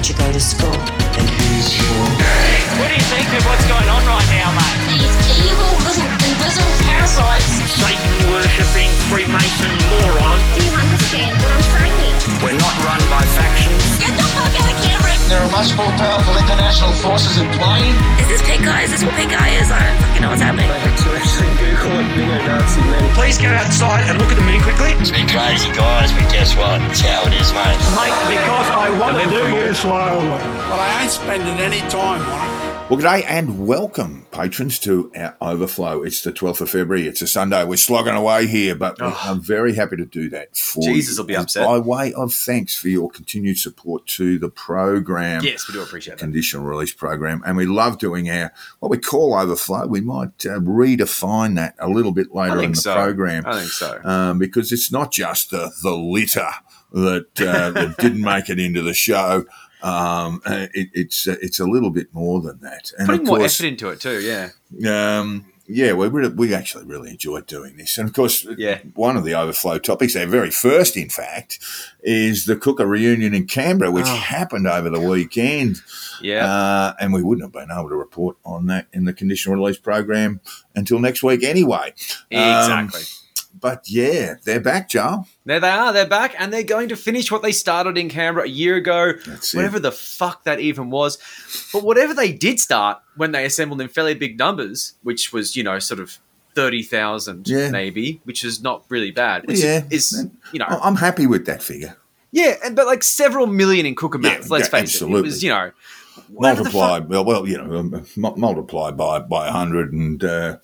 teacher go to school? What do you think of what's going on right now, mate? These evil little invisible parasites. Satan worshipping Freemason moron. Do you understand what I'm saying? We're not run by factions. Get the fuck out of camera! There are much more powerful international forces in play. Is this pink guy? Is this what pink guy is? I don't fucking know what's happening. Please go outside and look at the moon quickly. It's been crazy, guys, but guess what? It's how it is, mate. Mate, because I want to do you slowly. But I ain't spending any time on it. Well, g'day and welcome, patrons, to our overflow. It's the 12th of February. It's a Sunday. We're slogging away here, but I'm very happy to do that for Jesus you. will be upset. By way of thanks for your continued support to the program. Yes, we do appreciate that. Conditional release program, and we love doing our what we call overflow. We might uh, redefine that a little bit later in the so. program I think so. um, because it's not just the, the litter that, uh, that didn't make it into the show. Um, uh, it, it's uh, it's a little bit more than that, and Putting more course, effort into it too, yeah. um, yeah, we we actually really enjoyed doing this, and of course, Yeah. one of the overflow topics, our very first, in fact, is the Cooker reunion in Canberra, which Oh. happened over the weekend. Yeah. Uh, and we wouldn't have been able to report on that in the conditional release program until next week anyway. Um, exactly. But yeah, they're back, Joel. there they are, they're back, and they're going to finish what they started in Canberra a year ago. That's it. whatever the fuck that even was. But whatever they did start when they assembled in fairly big numbers, which was, you know, sort of 30,000 Yeah. maybe, which is not really bad. It's, yeah. is you know, I'm happy with that figure. yeah, and, but like several million in Cooker Yeah, let's yeah, face it. It absolutely. was, you know, multiply well, well, you know, multiply by by hundred and uh,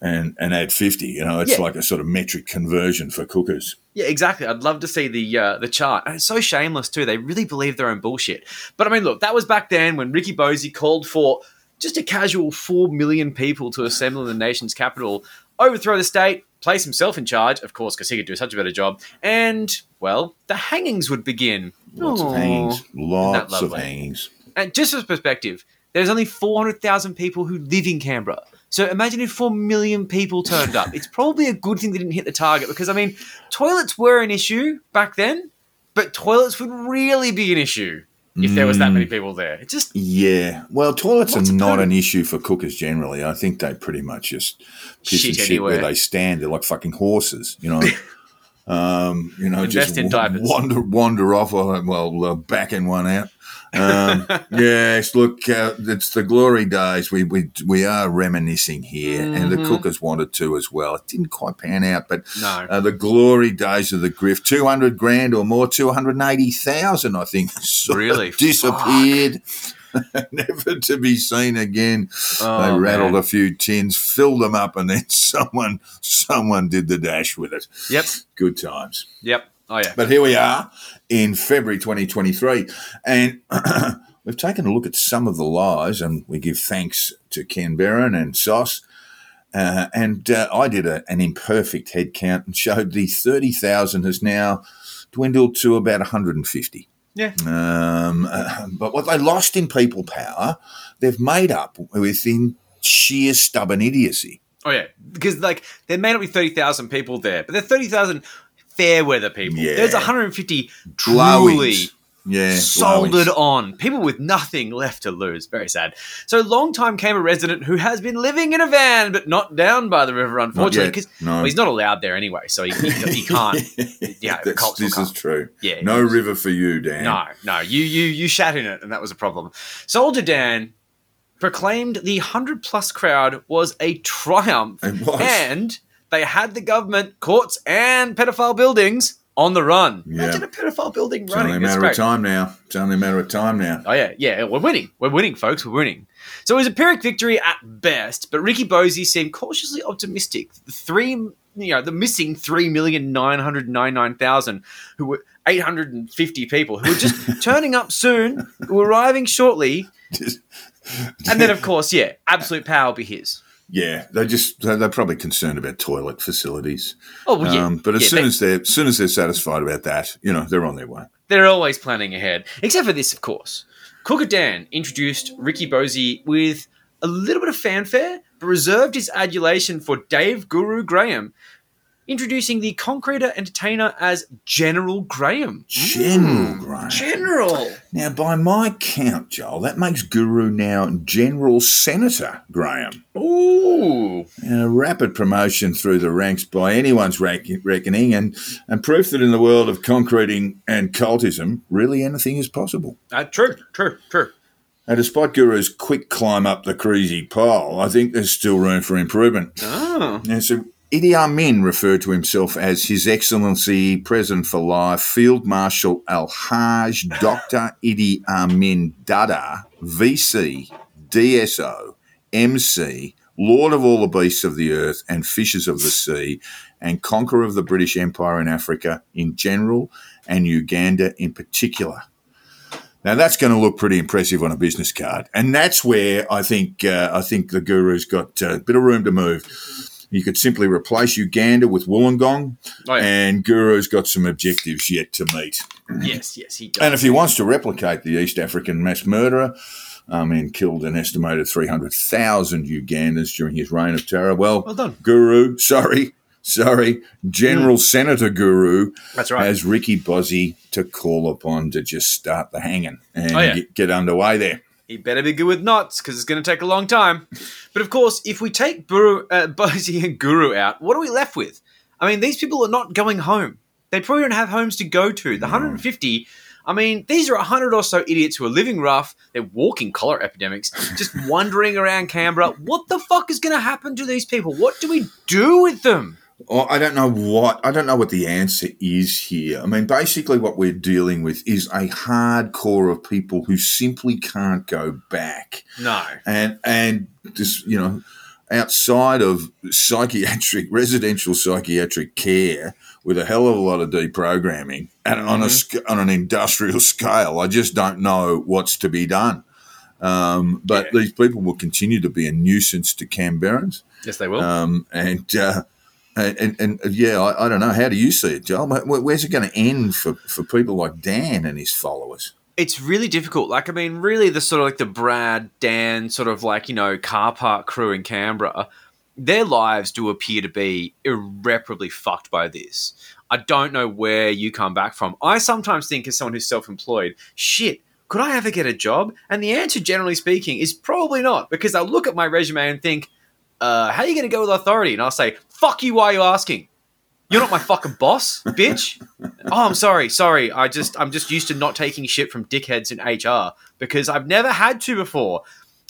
and and add fifty. You know, it's Yeah. like a sort of metric conversion for cookers. Yeah, exactly. I'd love to see the uh, the chart, and it's so shameless too. They really believe their own bullshit. But I mean, look, that was back then when Ricky Bosi called for just a casual four million people to assemble in the nation's capital, overthrow the state, place himself in charge, of course, because he could do such a better job, and well, the hangings would begin. Lots Aw. of hangings, lots of hangings. And just for perspective, there's only 400,000 people who live in Canberra. So imagine if 4 million people turned up. It's probably a good thing they didn't hit the target because, I mean, toilets were an issue back then, but toilets would really be an issue if there was that many mm. people there. It just, Yeah, well, toilets are not an issue for cookers generally. I think they pretty much just piss Shit and shit where they stand. They're like fucking horses, you know. um, you know, Invest just in diapers. wander wander off. uh, Well, uh, backing one out. Um, yes, look, uh, it's the glory days. We we we are reminiscing here, and the Mhm. cookers wanted to as well. It didn't quite pan out, but no. uh, the glory days of the grift, two hundred grand or more, two hundred eighty thousand, I think, really disappeared, never to be seen again. Oh, they rattled man. a few tins, filled them up, and then someone someone did the dash with it. Yep. Good times. Yep. Oh, yeah. But here we are in February 2023, and we've taken a look at some of the lies, and we give thanks to Ken Barron and Sauce. Uh, and uh, I did a, an imperfect head count and showed the 30,000 has now dwindled to about 150. Yeah. Um, uh, but what they lost in people power, they've made up within sheer stubborn idiocy. Oh, yeah. Because, like, there may not be 30,000 people there, but there are 30,000 fair weather people. Yeah. There's 150 truly Glowings. Yeah. soldered on. People with nothing left to lose. Very sad. So, long-time Canberra resident who has been living in a van but not down by the river, unfortunately, because no. he's not allowed there anyway, so he, he, he can't. Yeah, this is true. Yeah, no river for you, Dan. No, no, you you you shat in it, and that was a problem. Soldier Dan proclaimed the hundred plus crowd was a triumph, It was. and they had the government, courts, and pedophile buildings on the run. Yeah. Imagine a pedophile building running. It's only a running. It's matter of time now. It's only a matter of time now. Oh yeah, yeah, we're winning. We're winning, folks. We're winning. So it was a Pyrrhic victory at best, but Ricky Bosi seemed cautiously optimistic. The three, you know, the missing three million nine hundred ninety nine thousand, who were eight hundred and fifty people, who were just turning up soon, who were arriving shortly, Just- and then of course, yeah, absolute power will be his. Yeah, they just they're they're probably concerned about toilet facilities. Oh well, yeah, Um, but as yeah, soon they- as they're as soon as they're satisfied about that, you know, they're on their way. They're always planning ahead, except for this, of course. Cooker Dan introduced Ricky Bosi with a little bit of fanfare, but reserved his adulation for Dave Guru Graham, introducing the concreter entertainer as General Graham. General Graham. General. Now, by my count, Joel, that makes Guru now General Senator Graham. Ooh. And a rapid promotion through the ranks by anyone's rack- reckoning, and, and proof that in the world of concreting and cultism, really anything is possible. Uh, true, true, true. Now, despite Guru's quick climb up the crazy pole, I think there's still room for improvement. Oh. Now, so Idi Amin referred to himself as His Excellency President for Life, Field Marshal Al Haj Dr. Idi Amin Dada, VC, DSO, MC, Lord of all the beasts of the earth and fishes of the sea, and conqueror of the British Empire in Africa in general and Uganda in particular. Now that's going to look pretty impressive on a business card, and that's where I think uh, I think the guru's got uh, a bit of room to move. You could simply replace Uganda with Wollongong, Oh, yeah. and Guru's got some objectives yet to meet. Yes, yes, he does. And if he wants to replicate the East African mass murderer, I mean, killed an estimated 300,000 Ugandans during his reign of terror, well, Well done. Guru, sorry, sorry, General mm. Senator Guru That's right. has Ricky Bosi to call upon to just start the hanging and Oh, yeah. get, get underway there. He better be good with knots because it's going to take a long time. But of course, if we take Buru, uh, Bosi and Guru out, what are we left with? I mean, these people are not going home. They probably don't have homes to go to. The 150, I mean, these are 100 or so idiots who are living rough. They're walking cholera epidemics, just wandering around Canberra. What the fuck is going to happen to these people? What do we do with them? I don't know what I don't know what the answer is here. I mean, basically, what we're dealing with is a hardcore of people who simply can't go back. No. and and this you know outside of psychiatric residential psychiatric care with a hell of a lot of deprogramming and on a on an industrial scale i just don't know what's to be done um, but Yeah. these people will continue to be a nuisance to Canberrans, Yes, they will. um, and, uh, and and yeah, I, I don't know. How do you see it, Joel? Where's it going to end for, for people like Dan and his followers? it's really difficult. Like, I mean, really, the sort of like the Brad, Dan, sort of like, you know, car park crew in Canberra, their lives do appear to be irreparably fucked by this. I don't know where you come back from. I sometimes think, as someone who's self employed, shit, could I ever get a job? And the answer, generally speaking, is probably not, because I'll look at my resume and think, uh, how are you going to go with authority? And I'll say, fuck you, why are you asking? You're not my fucking boss, bitch. Oh, I'm sorry, sorry. I just I'm just used to not taking shit from dickheads in HR because I've never had to before.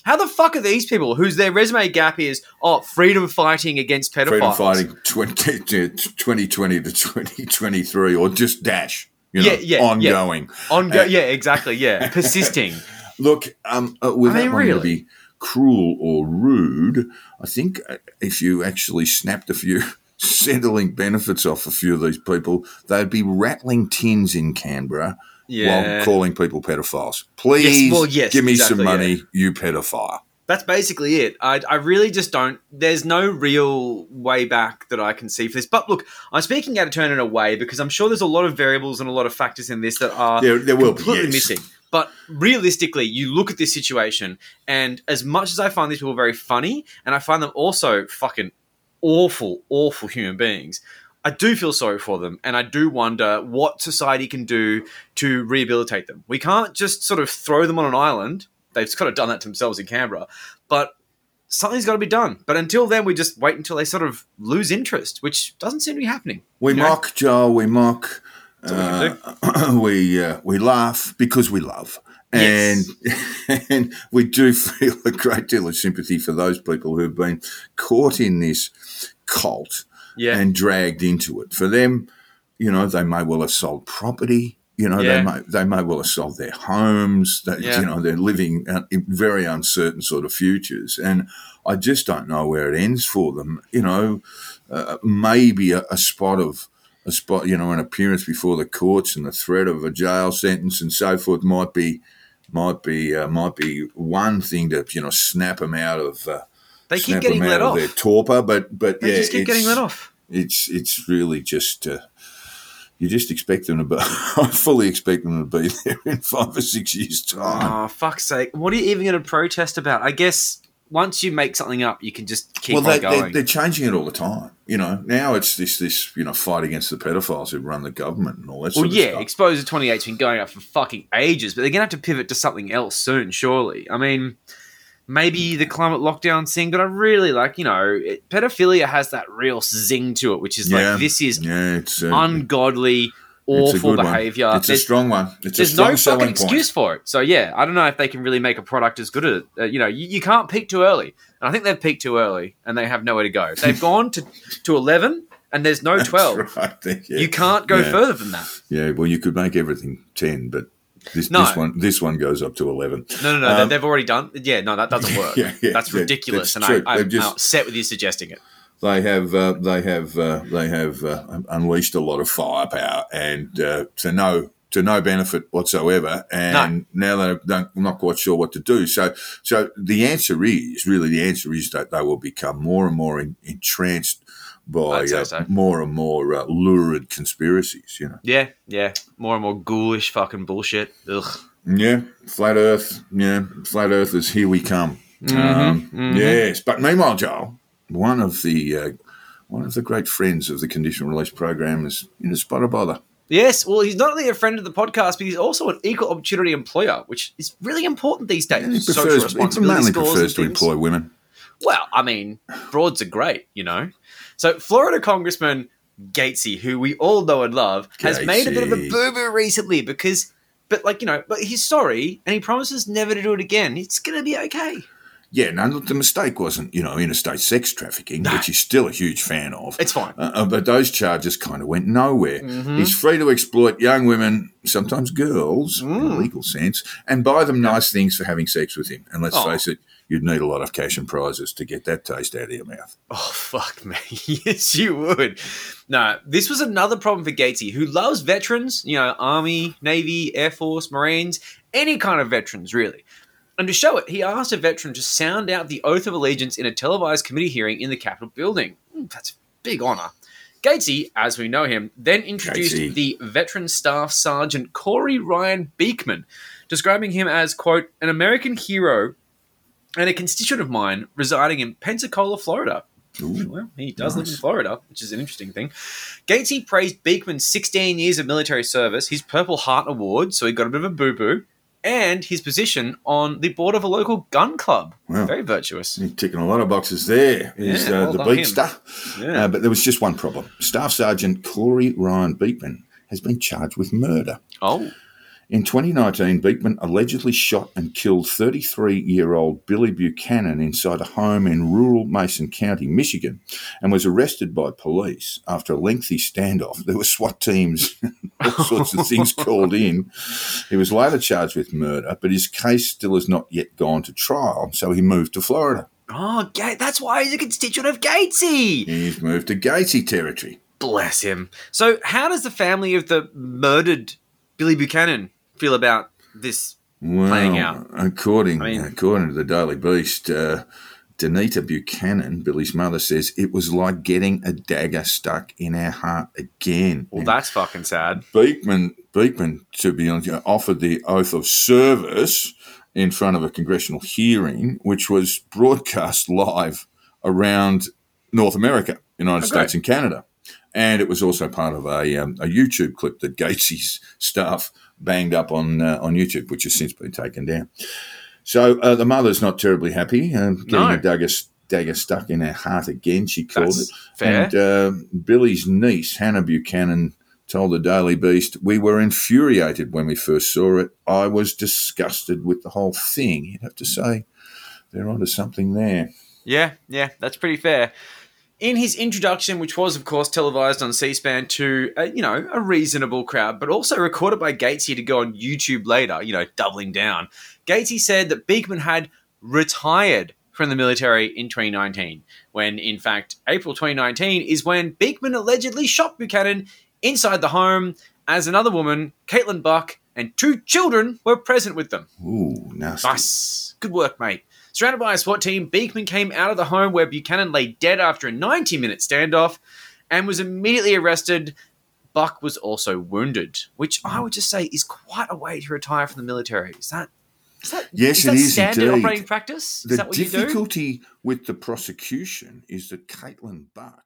How the fuck are these people whose their resume gap is oh freedom fighting against pedophiles? Freedom fighting 20, 2020 to 2023 or just dash, you know, Yeah, yeah, yeah. ongoing. Ongo- Uh, yeah, exactly. Yeah, persisting. Look, um, uh, without I mean, really? be cruel or rude, I think uh, if you actually snapped a few settling benefits off a few of these people, they'd be rattling tins in Canberra Yeah. while calling people pedophiles. Please Yes, well, yes, give me some money, yeah. you pedophile. That's basically it. I, I really just don't. There's no real way back that I can see for this. But look, I'm speaking out of turn in a way because I'm sure there's a lot of variables and a lot of factors in this that are There- there will be, completely yes. missing. But realistically, you look at this situation, and as much as I find these people very funny, and I find them also fucking awful, awful human beings, I do feel sorry for them, and I do wonder what society can do to rehabilitate them. We can't just sort of throw them on an island. They've kind of done that to themselves in Canberra, but something's got to be done. But until then, we just wait until they sort of lose interest, which doesn't seem to be happening. We You know? mock, Joel, we mock. Uh, we uh, we laugh because we love. And Yes. and we do feel a great deal of sympathy for those people who've been caught in this cult Yeah. and dragged into it. For them, you know, they may well have sold property. You know, Yeah. they may they may well have sold their homes. They, Yeah. You know, they're living in very uncertain sort of futures, and I just don't know where it ends for them. You know, uh, maybe a, a spot of a spot, you know, an appearance before the courts and the threat of a jail sentence and so forth might be might be uh, might be one thing to you know snap them out of. Uh, They keep getting let off. their torpor, but but They yeah, just keep getting let off. it's it's really just uh, you just expect them to be. I fully expect them to be there in five or six years' time. Oh, fuck's sake. What are you even going to protest about? I guess once you make something up, you can just keep well, on they, going. they're, they're changing it all the time. You know, now it's this this you know fight against the pedophiles who run the government and all that. well, Sort of yeah. Exposure 28's been going up for fucking ages, but they're going to have to pivot to something else soon, surely. I mean, maybe the climate lockdown thing, but I really like, you know, it, pedophilia has that real zing to it, which is Yeah. like, this is yeah, it's uh, ungodly, it's awful one. behavior. It's a strong one. It's a There's no fucking excuse for it. So yeah, I don't know if they can really make a product as good as uh, you know. You, you can't peak too early, and I think they've peaked too early, and they have nowhere to go. They've gone to to eleven, and there's no twelve. right, yeah. You can't go Yeah. further than that. Yeah, well, you could make everything ten, but this, No. this one this one goes up to eleven. No, no, no. Um, they- they've already done. Yeah, no, that doesn't work. Yeah, yeah, that's ridiculous, that's and true. I, I'm They've just- upset with you suggesting it. They have uh, they have uh, they have uh, unleashed a lot of firepower and uh, to no to no benefit whatsoever. And now they don't not quite sure what to do. So so the answer is really the answer is that they will become more and more en- entranced by uh, so. more and more uh, lurid conspiracies. You know. Yeah, yeah. More and more ghoulish fucking bullshit. Ugh. Yeah, flat Earth. Yeah, flat Earthers. Here we come. Mm-hmm, um, Yes, but meanwhile, Joel, one of the uh, one of the great friends of the conditional release program is in a spot of bother. Yes, well, he's not only a friend of the podcast, but he's also an equal opportunity employer, which is really important these days. And he Social prefers, he mainly prefers to employ women. Well, I mean, frauds are great, you know. So, Florida Congressman Gaetzy, who we all know and love, has made a bit of a boo boo recently because, but like you know, but he's sorry and he promises never to do it again. It's gonna be okay. Yeah, no, the mistake wasn't, you know, interstate sex trafficking, which he's still a huge fan of. It's fine. Uh, uh, but those charges kind of went nowhere. Mm-hmm. He's free to exploit young women, sometimes girls, in Mm. a legal sense, and buy them nice things for having sex with him. And let's Oh. face it, you'd need a lot of cash and prizes to get that taste out of your mouth. Oh fuck me! yes, you would. No, this was another problem for Gaetzy, who loves veterans. You know, Army, Navy, Air Force, Marines, any kind of veterans, really. And to show it, he asked a veteran to sound out the oath of allegiance in a televised committee hearing in the Capitol building. Hmm, That's a big honor. Gaetzy, as we know him, then introduced Gaetzy. the veteran staff sergeant Corey Ryan Beekman, describing him as, quote, an American hero and a constituent of mine residing in Pensacola, Florida. Well, he does live in Florida, which is an interesting thing. Gaetzy praised Beekman's 16 years of military service, his Purple Heart Award, so he got a bit of a boo boo, and his position on the board of a local gun club. Wow. Very virtuous. He's ticking a lot of boxes there. Is Yeah, uh, well the. Beakster. Yeah. Uh, but there was just one problem. Staff Sergeant Corey Ryan Beekman has been charged with murder. Oh, In 2019, Beekman allegedly shot and killed 33 year old Billy Buchanan inside a home in rural Mason County, Michigan, and was arrested by police after a lengthy standoff. There were SWAT teams, all sorts of things called in. He was later charged with murder, but his case still has not yet gone to trial, so he moved to Florida. oh, that's why he's a constituent of Gaetzy. He's moved to Gaetzy territory. Bless him. So, how does the family of the murdered Billy Buchanan feel about this Well, playing out? according I mean- according to the Daily Beast, uh, Danita Buchanan, Billy's mother, says it was like getting a dagger stuck in our heart again. Well, that's fucking sad. Beekman, Beekman, to be honest, offered the oath of service in front of a congressional hearing, which was broadcast live around North America, United Okay. States, and Canada. And it was also part of a, um, a YouTube clip that Gaetzy's staff banged up on uh, on YouTube, which has since been taken down. So uh, the mother's not terribly happy, um, getting No. a dagger, dagger stuck in her heart again. She called That's it. fair. And uh, Billy's niece, Hannah Buchanan, told the Daily Beast, We were infuriated when we first saw it. I was disgusted with the whole thing. You'd have to say they're onto something there. Yeah, yeah, that's pretty fair. In his introduction, which was, of course, televised on C-SPAN to, a, you know, a reasonable crowd, but also recorded by Gaetzy to go on YouTube later, you know, doubling down, Gaetzy said that Beekman had retired from the military in 2019, when, in fact, April 2019 is when Beekman allegedly shot Buchanan inside the home as another woman, Caitlin Buck, and two children were present with them. Ooh, nasty. Nice. Good work, mate. Surrounded by a SWAT team, Beekman came out of the home where Buchanan lay dead after a 90 minute standoff and was immediately arrested. Buck was also wounded, which I would just say is quite a way to retire from the military. Is that Is that, Yes, is it that is standard indeed. operating practice? Is The that what you do? The difficulty with the prosecution is that Caitlin Buck